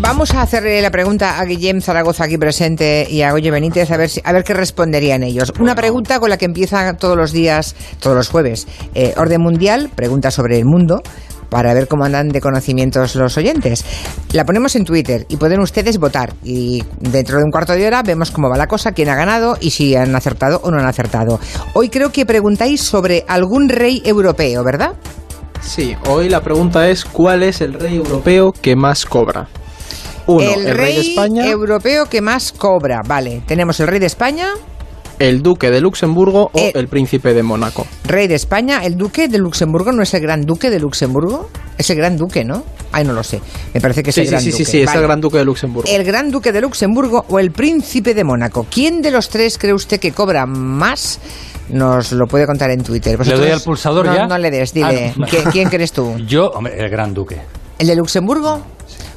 Vamos a hacerle la pregunta a Guillem Zaragoza aquí presente y a Goye Benítez a ver, si- a ver qué responderían ellos. Una pregunta con la que empieza todos los días, todos los jueves. Eh, orden mundial, pregunta sobre el mundo para ver cómo andan de conocimientos los oyentes. La ponemos en Twitter y pueden ustedes votar. Y dentro de un cuarto de hora vemos cómo va la cosa, quién ha ganado y si han acertado o no han acertado. Hoy creo que preguntáis sobre algún rey europeo, ¿verdad? Sí, hoy la pregunta es ¿cuál es el rey europeo que más cobra? Uno, el, el, rey, de España, europeo que más cobra. Vale, tenemos el rey de España, el duque de Luxemburgo o Eh. el príncipe de Mónaco. rey de España, el duque de Luxemburgo, ¿no es el gran duque de Luxemburgo? Es el gran duque, ¿no? Ay, no lo sé. Me parece que es Sí, el sí, gran sí, duque. sí, sí, es Vale. el gran duque de Luxemburgo. El gran duque de Luxemburgo o el príncipe de Mónaco. ¿Quién de los tres cree usted que cobra más? Nos lo puede contar en Twitter. ¿Le doy al pulsador no, ya? No le des, dile. Ah, no. ¿Qui- ¿Quién crees tú? Yo, hombre, el Gran Duque. ¿El de Luxemburgo?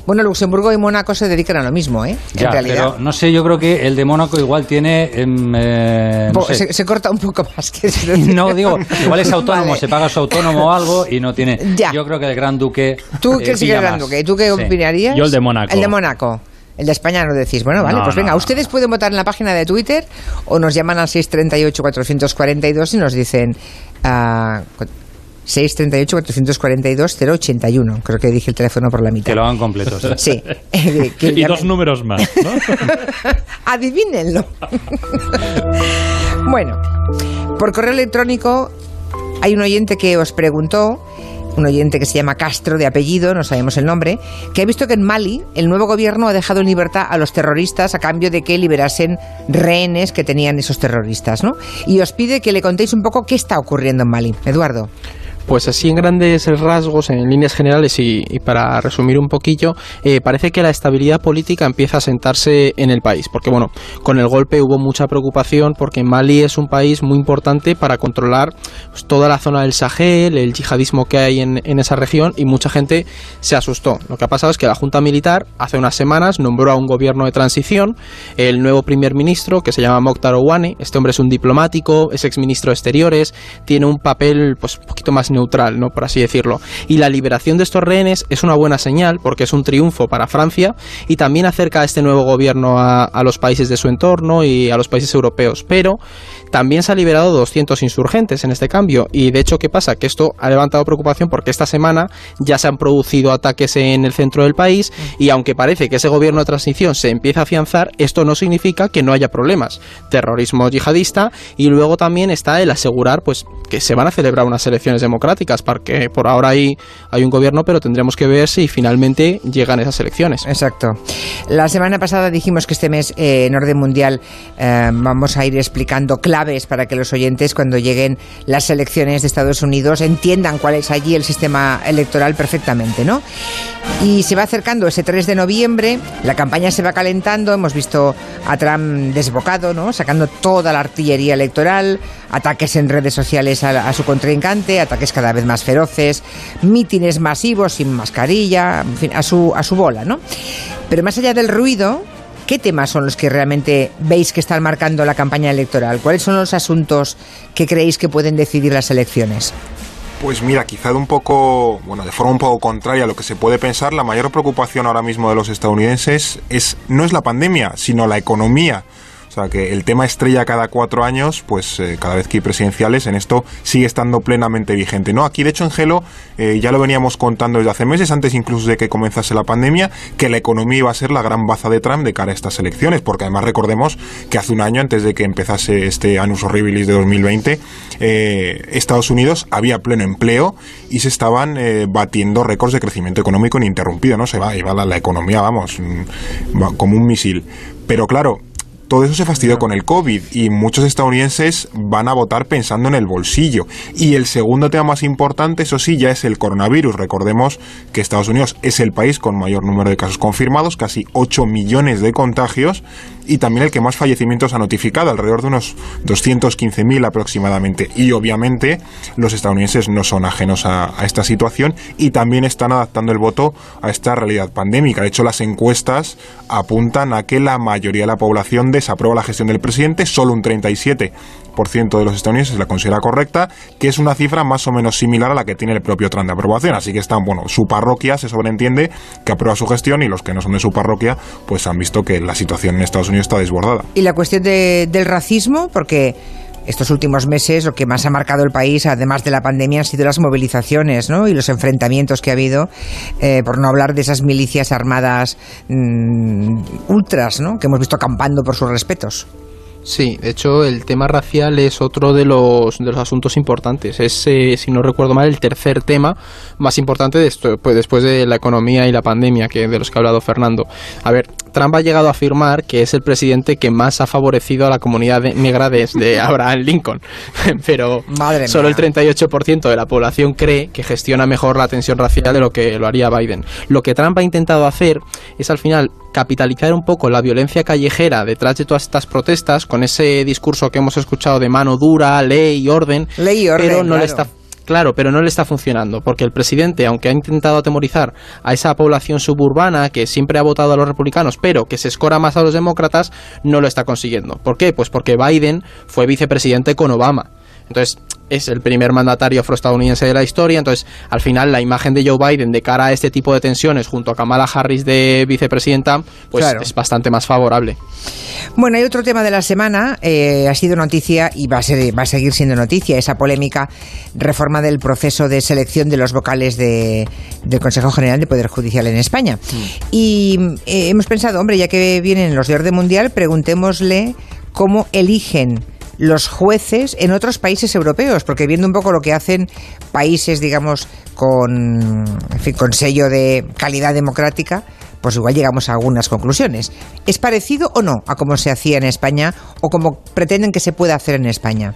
Bueno, Luxemburgo y Mónaco se dedican a lo mismo, ¿eh? Ya, en realidad. pero no sé, yo creo que el de Mónaco igual tiene... em, eh, no Po- sé. se, se corta un poco más que No, digo, igual es autónomo, Vale. se paga su autónomo o algo y no tiene... Ya. Yo creo que el Gran Duque... Tú eh, sí pilla el gran duque. ¿Y tú qué Sí. opinarías? Yo el de Mónaco. El de Mónaco. El de España no decís. Bueno, vale, No, pues venga, no. ustedes pueden votar en la página de Twitter o nos llaman al 638-442 y nos dicen... ah, cu- 638-442-081. Creo que dije el teléfono por la mitad. Que lo hagan completo. sí. Sí. Eh, que Y dos números más, ¿no? Adivínenlo. bueno, por correo electrónico hay un oyente que os preguntó, un oyente que se llama Castro de apellido, no sabemos el nombre, que ha visto que en Mali el nuevo gobierno ha dejado en libertad a los terroristas a cambio de que liberasen rehenes que tenían esos terroristas, ¿no? Y os pide que le contéis un poco qué está ocurriendo en Mali. Eduardo. Pues así en grandes rasgos, en líneas generales y, para resumir un poquillo, eh, parece que la estabilidad política empieza a sentarse en el país, porque bueno, con el golpe hubo mucha preocupación porque Mali es un país muy importante para controlar pues, toda la zona del Sahel, el yihadismo que hay en, en esa región y mucha gente se asustó. Lo que ha pasado es que la Junta Militar hace unas semanas nombró a un gobierno de transición, el nuevo primer ministro que se llama Mokhtar Ouane, este hombre es un diplomático, es exministro de Exteriores, tiene un papel pues un poquito más neutral, ¿no? por así decirlo. Y la liberación de estos rehenes es una buena señal porque es un triunfo para Francia y también acerca a este nuevo gobierno a, los países de su entorno y a los países europeos. Pero también se ha liberado 200 insurgentes en este cambio y de hecho, ¿qué pasa? Que esto ha levantado preocupación porque esta semana ya se han producido ataques en el centro del país y aunque parece que ese gobierno de transición se empieza a afianzar, esto no significa que no haya problemas. Terrorismo yihadista y luego también está el asegurar pues que se van a celebrar unas elecciones democráticas porque por ahora hay, hay un gobierno pero tendremos que ver si finalmente llegan esas elecciones. Exacto. La semana pasada dijimos que este mes eh, en orden mundial eh, vamos a ir explicando claves para que los oyentes cuando lleguen las elecciones de Estados Unidos entiendan cuál es allí el sistema electoral perfectamente, ¿no? Y se va acercando ese 3 de noviembre, la campaña se va calentando, hemos visto a Trump desbocado, ¿no? Sacando toda la artillería electoral, ataques en redes sociales a, a su contrincante, ataques cada vez más feroces, mítines masivos sin mascarilla, en fin, a su, bola, ¿no? Pero más allá del ruido, ¿qué temas son los que realmente veis que están marcando la campaña electoral? ¿Cuáles son los asuntos que creéis que pueden decidir las elecciones? Pues mira, quizá de un poco, bueno, de forma un poco contraria a lo que se puede pensar, la mayor preocupación ahora mismo de los estadounidenses es no es la pandemia, sino la economía. O sea, que el tema estrella cada cuatro años, pues eh, cada vez que hay presidenciales, en esto sigue estando plenamente vigente. ¿no? Aquí, de hecho, en Gelo eh, ya lo veníamos contando desde hace meses, antes incluso de que comenzase la pandemia, que la economía iba a ser la gran baza de Trump de cara a estas elecciones, porque además recordemos que hace un año, antes de que empezase este Anus Horribilis de 2020, eh, Estados Unidos había pleno empleo y se estaban eh, batiendo récords de crecimiento económico ininterrumpido, ¿no? Se va, iba la, la economía, vamos, mm, como un misil. Pero claro, todo eso se fastidió con el COVID y muchos estadounidenses van a votar pensando en el bolsillo. Y el segundo tema más importante, eso sí, ya es el coronavirus. Recordemos que Estados Unidos es el país con mayor número de casos confirmados, casi 8 millones de contagios, y también el que más fallecimientos ha notificado, alrededor de unos 215.000 aproximadamente. Y obviamente los estadounidenses no son ajenos a, a esta situación y también están adaptando el voto a esta realidad pandémica. De hecho, las encuestas apuntan a que la mayoría de la población desaprueba la gestión del presidente, solo un 37% de los estadounidenses la considera correcta, que es una cifra más o menos similar a la que tiene el propio Trump de aprobación. Así que están, bueno, su parroquia se sobreentiende que aprueba su gestión y los que no son de su parroquia, pues han visto que la situación en Estados Unidos está desbordada. Y la cuestión del racismo, porque estos últimos meses lo que más ha marcado el país, además de la pandemia, han sido las movilizaciones ¿no? y los enfrentamientos que ha habido, eh, por no hablar de esas milicias armadas mm, ultras ¿no? que hemos visto acampando por sus respetos. Sí, de hecho el tema racial es otro de los, de los asuntos importantes. Es, eh, si no recuerdo mal, el tercer tema más importante de esto, pues, después de la economía y la pandemia, que de los que ha hablado Fernando. A ver, Trump ha llegado a afirmar que es el presidente que más ha favorecido a la comunidad negra desde Abraham Lincoln. Pero solo el 38% de la población cree que gestiona mejor la tensión racial de lo que lo haría Biden. Lo que Trump ha intentado hacer es al final capitalizar un poco la violencia callejera detrás de todas estas protestas con ese discurso que hemos escuchado de mano dura, ley y orden, ley y orden pero no le está Claro, pero no le está funcionando, porque el presidente, aunque ha intentado atemorizar a esa población suburbana que siempre ha votado a los republicanos, pero que se escora más a los demócratas, no lo está consiguiendo. ¿Por qué? Pues porque Biden fue vicepresidente con Obama. Entonces, es el primer mandatario afroestadounidense de la historia, entonces al final la imagen de Joe Biden de cara a este tipo de tensiones junto a Kamala Harris de vicepresidenta, pues es bastante más favorable. Bueno, hay otro tema de la semana, eh, ha sido noticia y va a, ser, va a seguir siendo noticia, esa polémica reforma del proceso de selección de los vocales de, del Consejo General de Poder Judicial en España. Mm. Y eh, hemos pensado, hombre, ya que vienen los de orden mundial, preguntémosle cómo eligen los jueces en otros países europeos, porque viendo un poco lo que hacen países, digamos, con, con sello de calidad democrática, pues igual llegamos a algunas conclusiones. ¿Es parecido o no a cómo se hacía en España o como pretenden que se pueda hacer en España?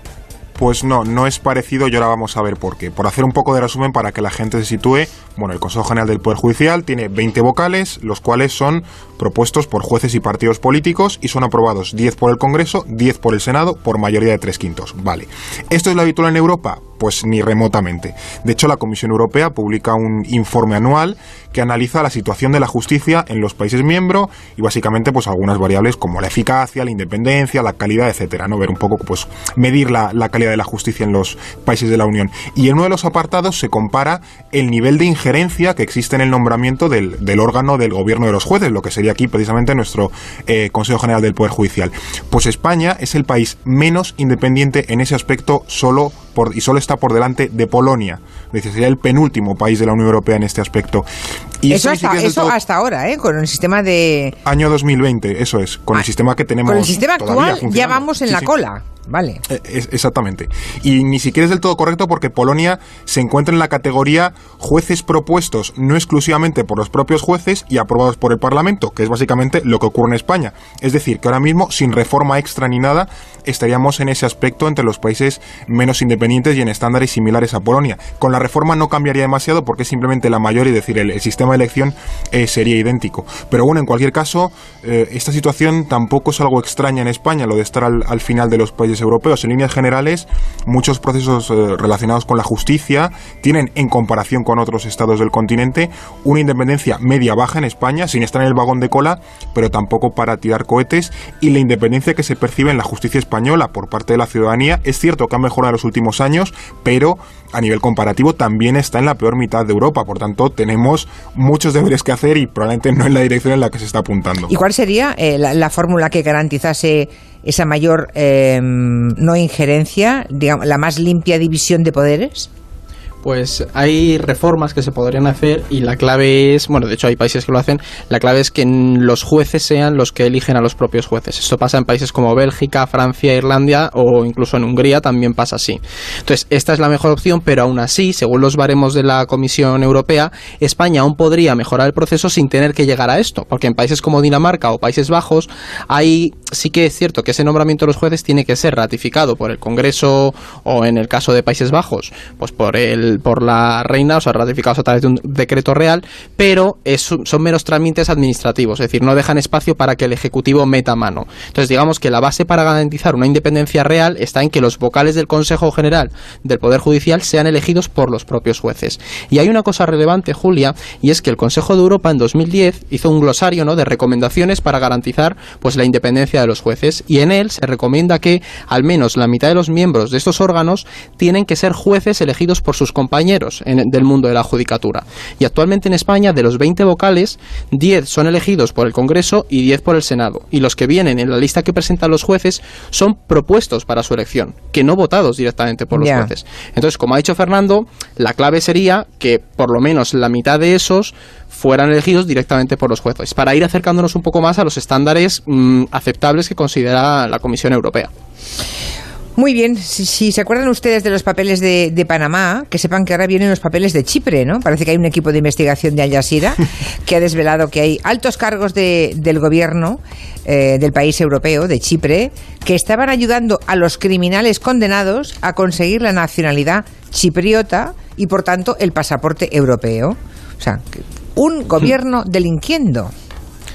Pues no, no es parecido y ahora vamos a ver por qué. Por hacer un poco de resumen para que la gente se sitúe, bueno, el Consejo General del Poder Judicial tiene 20 vocales, los cuales son propuestos por jueces y partidos políticos y son aprobados 10 por el Congreso, 10 por el Senado, por mayoría de tres quintos. Vale. ¿Esto es lo habitual en Europa? Pues ni remotamente. De hecho, la Comisión Europea publica un informe anual que analiza la situación de la justicia en los países miembros y básicamente pues algunas variables como la eficacia, la independencia, la calidad, etcétera, ¿no? Ver un poco pues medir la, de la justicia en los países de la Unión. Y en uno de los apartados se compara el nivel de injerencia que existe en el nombramiento del, del órgano del gobierno de los jueces, lo que sería aquí precisamente nuestro eh, Consejo General del Poder Judicial. Pues España es el país menos independiente en ese aspecto solo por, y solo está por delante de Polonia. Es decir, sería el penúltimo país de la Unión Europea en este aspecto. Y eso, hasta, hasta ahora, ¿eh? con el sistema de... Año 2020, eso es, con el ah, sistema que tenemos. Con el sistema actual ya vamos en la cola. Vale. Eh, exactamente. Y ni siquiera es del todo correcto porque Polonia se encuentra en la categoría jueces propuestos no exclusivamente por los propios jueces y aprobados por el Parlamento, que es básicamente lo que ocurre en España. Es decir, que ahora mismo, sin reforma extra ni nada, estaríamos en ese aspecto entre los países menos independientes y en estándares similares a Polonia. Con la reforma no cambiaría demasiado porque simplemente la mayor, es decir, el, sistema de elección eh, sería idéntico. Pero bueno, en cualquier caso, eh, esta situación tampoco es algo extraña en España, lo de estar al final de los países europeos. En líneas generales, muchos procesos eh, relacionados con la justicia tienen, en comparación con otros estados del continente, una independencia media-baja en España, sin estar en el vagón de cola, pero tampoco para tirar cohetes, y la independencia que se percibe en la justicia española por parte de la ciudadanía es cierto que ha mejorado en los últimos años, pero a nivel comparativo también está en la peor mitad de Europa. Por tanto, tenemos muchos deberes que hacer y probablemente no en la dirección en la que se está apuntando. ¿Y cuál sería eh, la fórmula que garantizase esa mayor eh, no injerencia, digamos, la más limpia división de poderes? Pues hay reformas que se podrían hacer y la clave es, bueno, de hecho hay países que lo hacen, la clave es que los jueces sean los que eligen a los propios jueces. Esto pasa en países como Bélgica, Francia, Irlanda o incluso en Hungría también pasa así. Entonces, esta es la mejor opción, pero aún así, según los baremos de la Comisión Europea, España aún podría mejorar el proceso sin tener que llegar a esto, porque en países como Dinamarca o Países Bajos, hay sí que es cierto que ese nombramiento de los jueces tiene que ser ratificado por el Congreso o en el caso de Países Bajos, pues por el por la reina, o sea, ratificados a través de un decreto real, pero son meros trámites administrativos, es decir, no dejan espacio para que el Ejecutivo meta mano. Entonces, digamos que la base para garantizar una independencia real está en que los vocales del Consejo General del Poder Judicial sean elegidos por los propios jueces. Y hay una cosa relevante, Julia, y es que el Consejo de Europa en 2010 hizo un glosario ¿no? de recomendaciones para garantizar pues, la independencia de los jueces, y en él se recomienda que al menos la mitad de los miembros de estos órganos tienen que ser jueces elegidos por sus compañeros del mundo de la judicatura. Y actualmente en España, de los 20 vocales, 10 son elegidos por el Congreso y 10 por el Senado. Y los que vienen en la lista que presentan los jueces son propuestos para su elección, que no votados directamente por los jueces. Entonces, como ha dicho Fernando, la clave sería que por lo menos la mitad de esos fueran elegidos directamente por los jueces, para ir acercándonos un poco más a los estándares mm, aceptables que considera la Comisión Europea. Muy bien, si, se acuerdan ustedes de los papeles de, Panamá, que sepan que ahora vienen los papeles de Chipre, ¿no? Parece que hay un equipo de investigación de Al Jazeera que ha desvelado que hay altos cargos del gobierno eh, del país europeo, de Chipre, que estaban ayudando a los criminales condenados a conseguir la nacionalidad chipriota y, por tanto, el pasaporte europeo. O sea, un gobierno delinquiendo.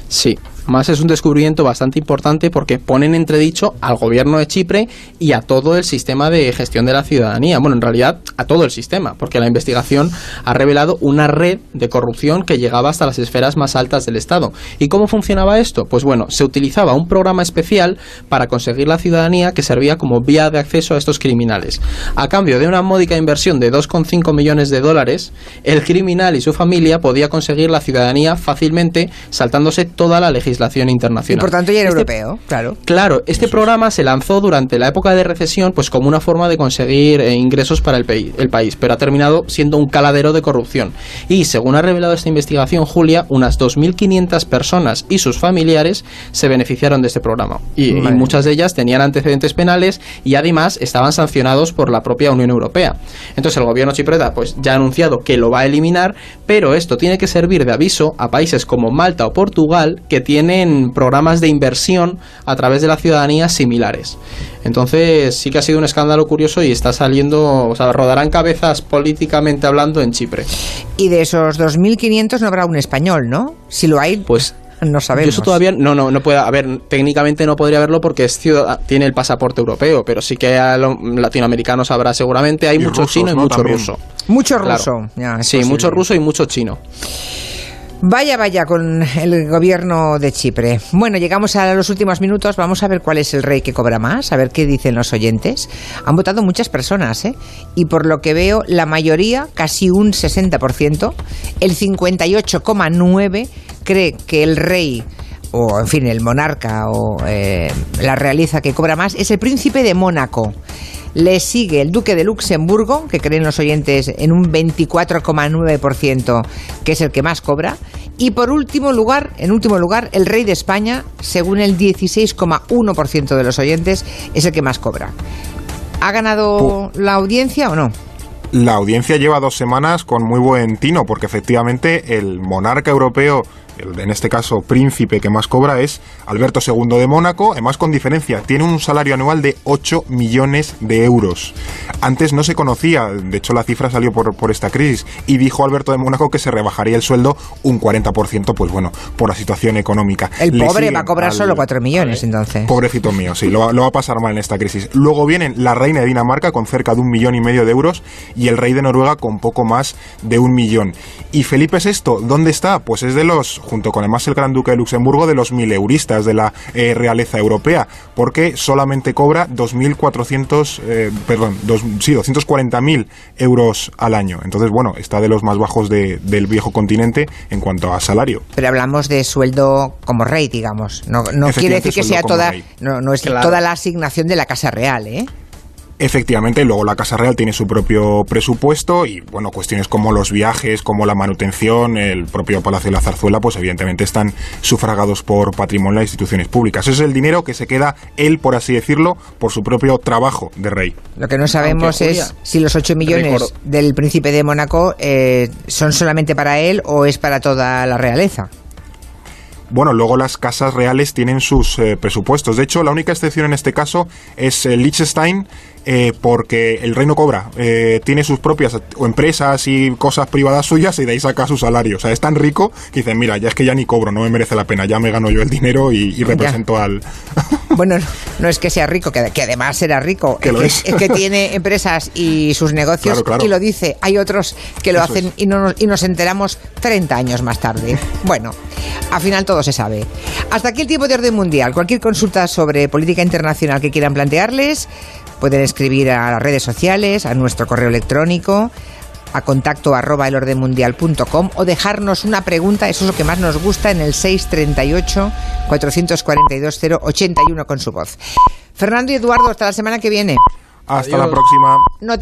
Sí, más es un descubrimiento bastante importante porque pone en entredicho al gobierno de Chipre y a todo el sistema de gestión de la ciudadanía. Bueno, en realidad a todo el sistema, porque la investigación ha revelado una red de corrupción que llegaba hasta las esferas más altas del Estado. ¿Y cómo funcionaba esto? Pues bueno, se utilizaba un programa especial para conseguir la ciudadanía que servía como vía de acceso a estos criminales. A cambio de una módica inversión de 2,5 millones de dólares, el criminal y su familia podía conseguir la ciudadanía fácilmente saltándose toda la legislación legislación internacional. Y por tanto ya era este europeo, claro. Claro, este programa se lanzó durante la época de recesión pues como una forma de conseguir eh, ingresos para el, el país, pero ha terminado siendo un caladero de corrupción. Y según ha revelado esta investigación, Julia, unas 2.500 personas y sus familiares se beneficiaron de este programa. Y, muchas de ellas tenían antecedentes penales y además estaban sancionados por la propia Unión Europea. Entonces el gobierno chipreta pues ya ha anunciado que lo va a eliminar, pero esto tiene que servir de aviso a países como Malta o Portugal que tienen tienen programas de inversión a través de la ciudadanía similares. Entonces sí que ha sido un escándalo curioso y está saliendo, o sea, rodarán cabezas políticamente hablando en Chipre. Y de esos 2.500 no habrá un español, ¿no? Si lo hay, pues no sabemos. eso todavía no, no, no puede, a ver, técnicamente no podría haberlo porque es tiene el pasaporte europeo, pero sí que a latinoamericanos habrá seguramente. Hay mucho chino y mucho ruso. Mucho ruso, sí, mucho ruso y mucho chino. Vaya, vaya con el gobierno de Chipre. Bueno, llegamos a los últimos minutos. Vamos a ver cuál es el rey que cobra más, a ver qué dicen los oyentes. Han votado muchas personas, ¿eh? Y por lo que veo, la mayoría, casi un 60%, el 58,9% cree que el rey o en fin, el monarca o eh, la realiza que cobra más, es el príncipe de Mónaco. Le sigue el duque de Luxemburgo, que creen los oyentes en un 24,9%, que es el que más cobra. Y por último lugar, en último lugar, el rey de España, según el 16,1% de los oyentes, es el que más cobra. ¿Ha ganado la audiencia o no? La audiencia lleva dos semanas con muy buen tino, porque efectivamente el monarca europeo en este caso príncipe que más cobra es Alberto II de Mónaco, además con diferencia, tiene un salario anual de 8 millones de euros. Antes no se conocía, de hecho la cifra salió por, por esta crisis, y dijo Alberto de Mónaco que se rebajaría el sueldo un 40%, pues bueno, por la situación económica. El pobre va a cobrar solo 4 millones entonces. Pobrecito mío, sí, lo, lo va a pasar mal en esta crisis. Luego vienen la reina de Dinamarca con cerca de un millón y medio de euros y el rey de Noruega con poco más de un millón. ¿Y Felipe VI dónde está? Pues es de los junto con además el Gran Duque de Luxemburgo, de los mileuristas de la eh, realeza europea, porque solamente cobra 2.400, eh, perdón, dos, sí, 240.000 euros al año. Entonces, bueno, está de los más bajos del viejo continente en cuanto a salario. Pero hablamos de sueldo como rey, digamos. No, no quiere decir que sea toda, no, no es toda la asignación de la Casa Real, ¿eh? Efectivamente, luego la Casa Real tiene su propio presupuesto y, bueno, cuestiones como los viajes, como la manutención, el propio Palacio de la Zarzuela, pues evidentemente están sufragados por patrimonio de instituciones públicas. Ese es el dinero que se queda él, por así decirlo, por su propio trabajo de rey. Lo que no sabemos es si los 8 millones del príncipe de Mónaco eh, son solamente para él o es para toda la realeza. bueno, luego las casas reales tienen sus eh, presupuestos. De hecho, la única excepción en este caso es eh, Liechtenstein, eh, porque el reino cobra, eh, tiene sus propias empresas y cosas privadas suyas y de ahí saca su salario. O sea, es tan rico que dicen, mira, ya es que ya ni cobro, no me merece la pena, ya me gano yo el dinero y, y represento al... Bueno, no, no es que sea rico, que, que además será rico, Que es, lo que, es. es que tiene empresas y sus negocios Claro, claro. y lo dice. Hay otros que lo Eso hacen es. y, no nos, y nos enteramos 30 años más tarde. Bueno, al final todo se sabe. Hasta aquí el tiempo de orden mundial. Cualquier consulta sobre política internacional que quieran plantearles, pueden escribir a las redes sociales, a nuestro correo electrónico a contacto arroba elordenmundial.com o dejarnos una pregunta, eso es lo que más nos gusta, en el 638 442 081 con su voz. Fernando y Eduardo, hasta la semana que viene. Hasta Adiós. la próxima. Noticias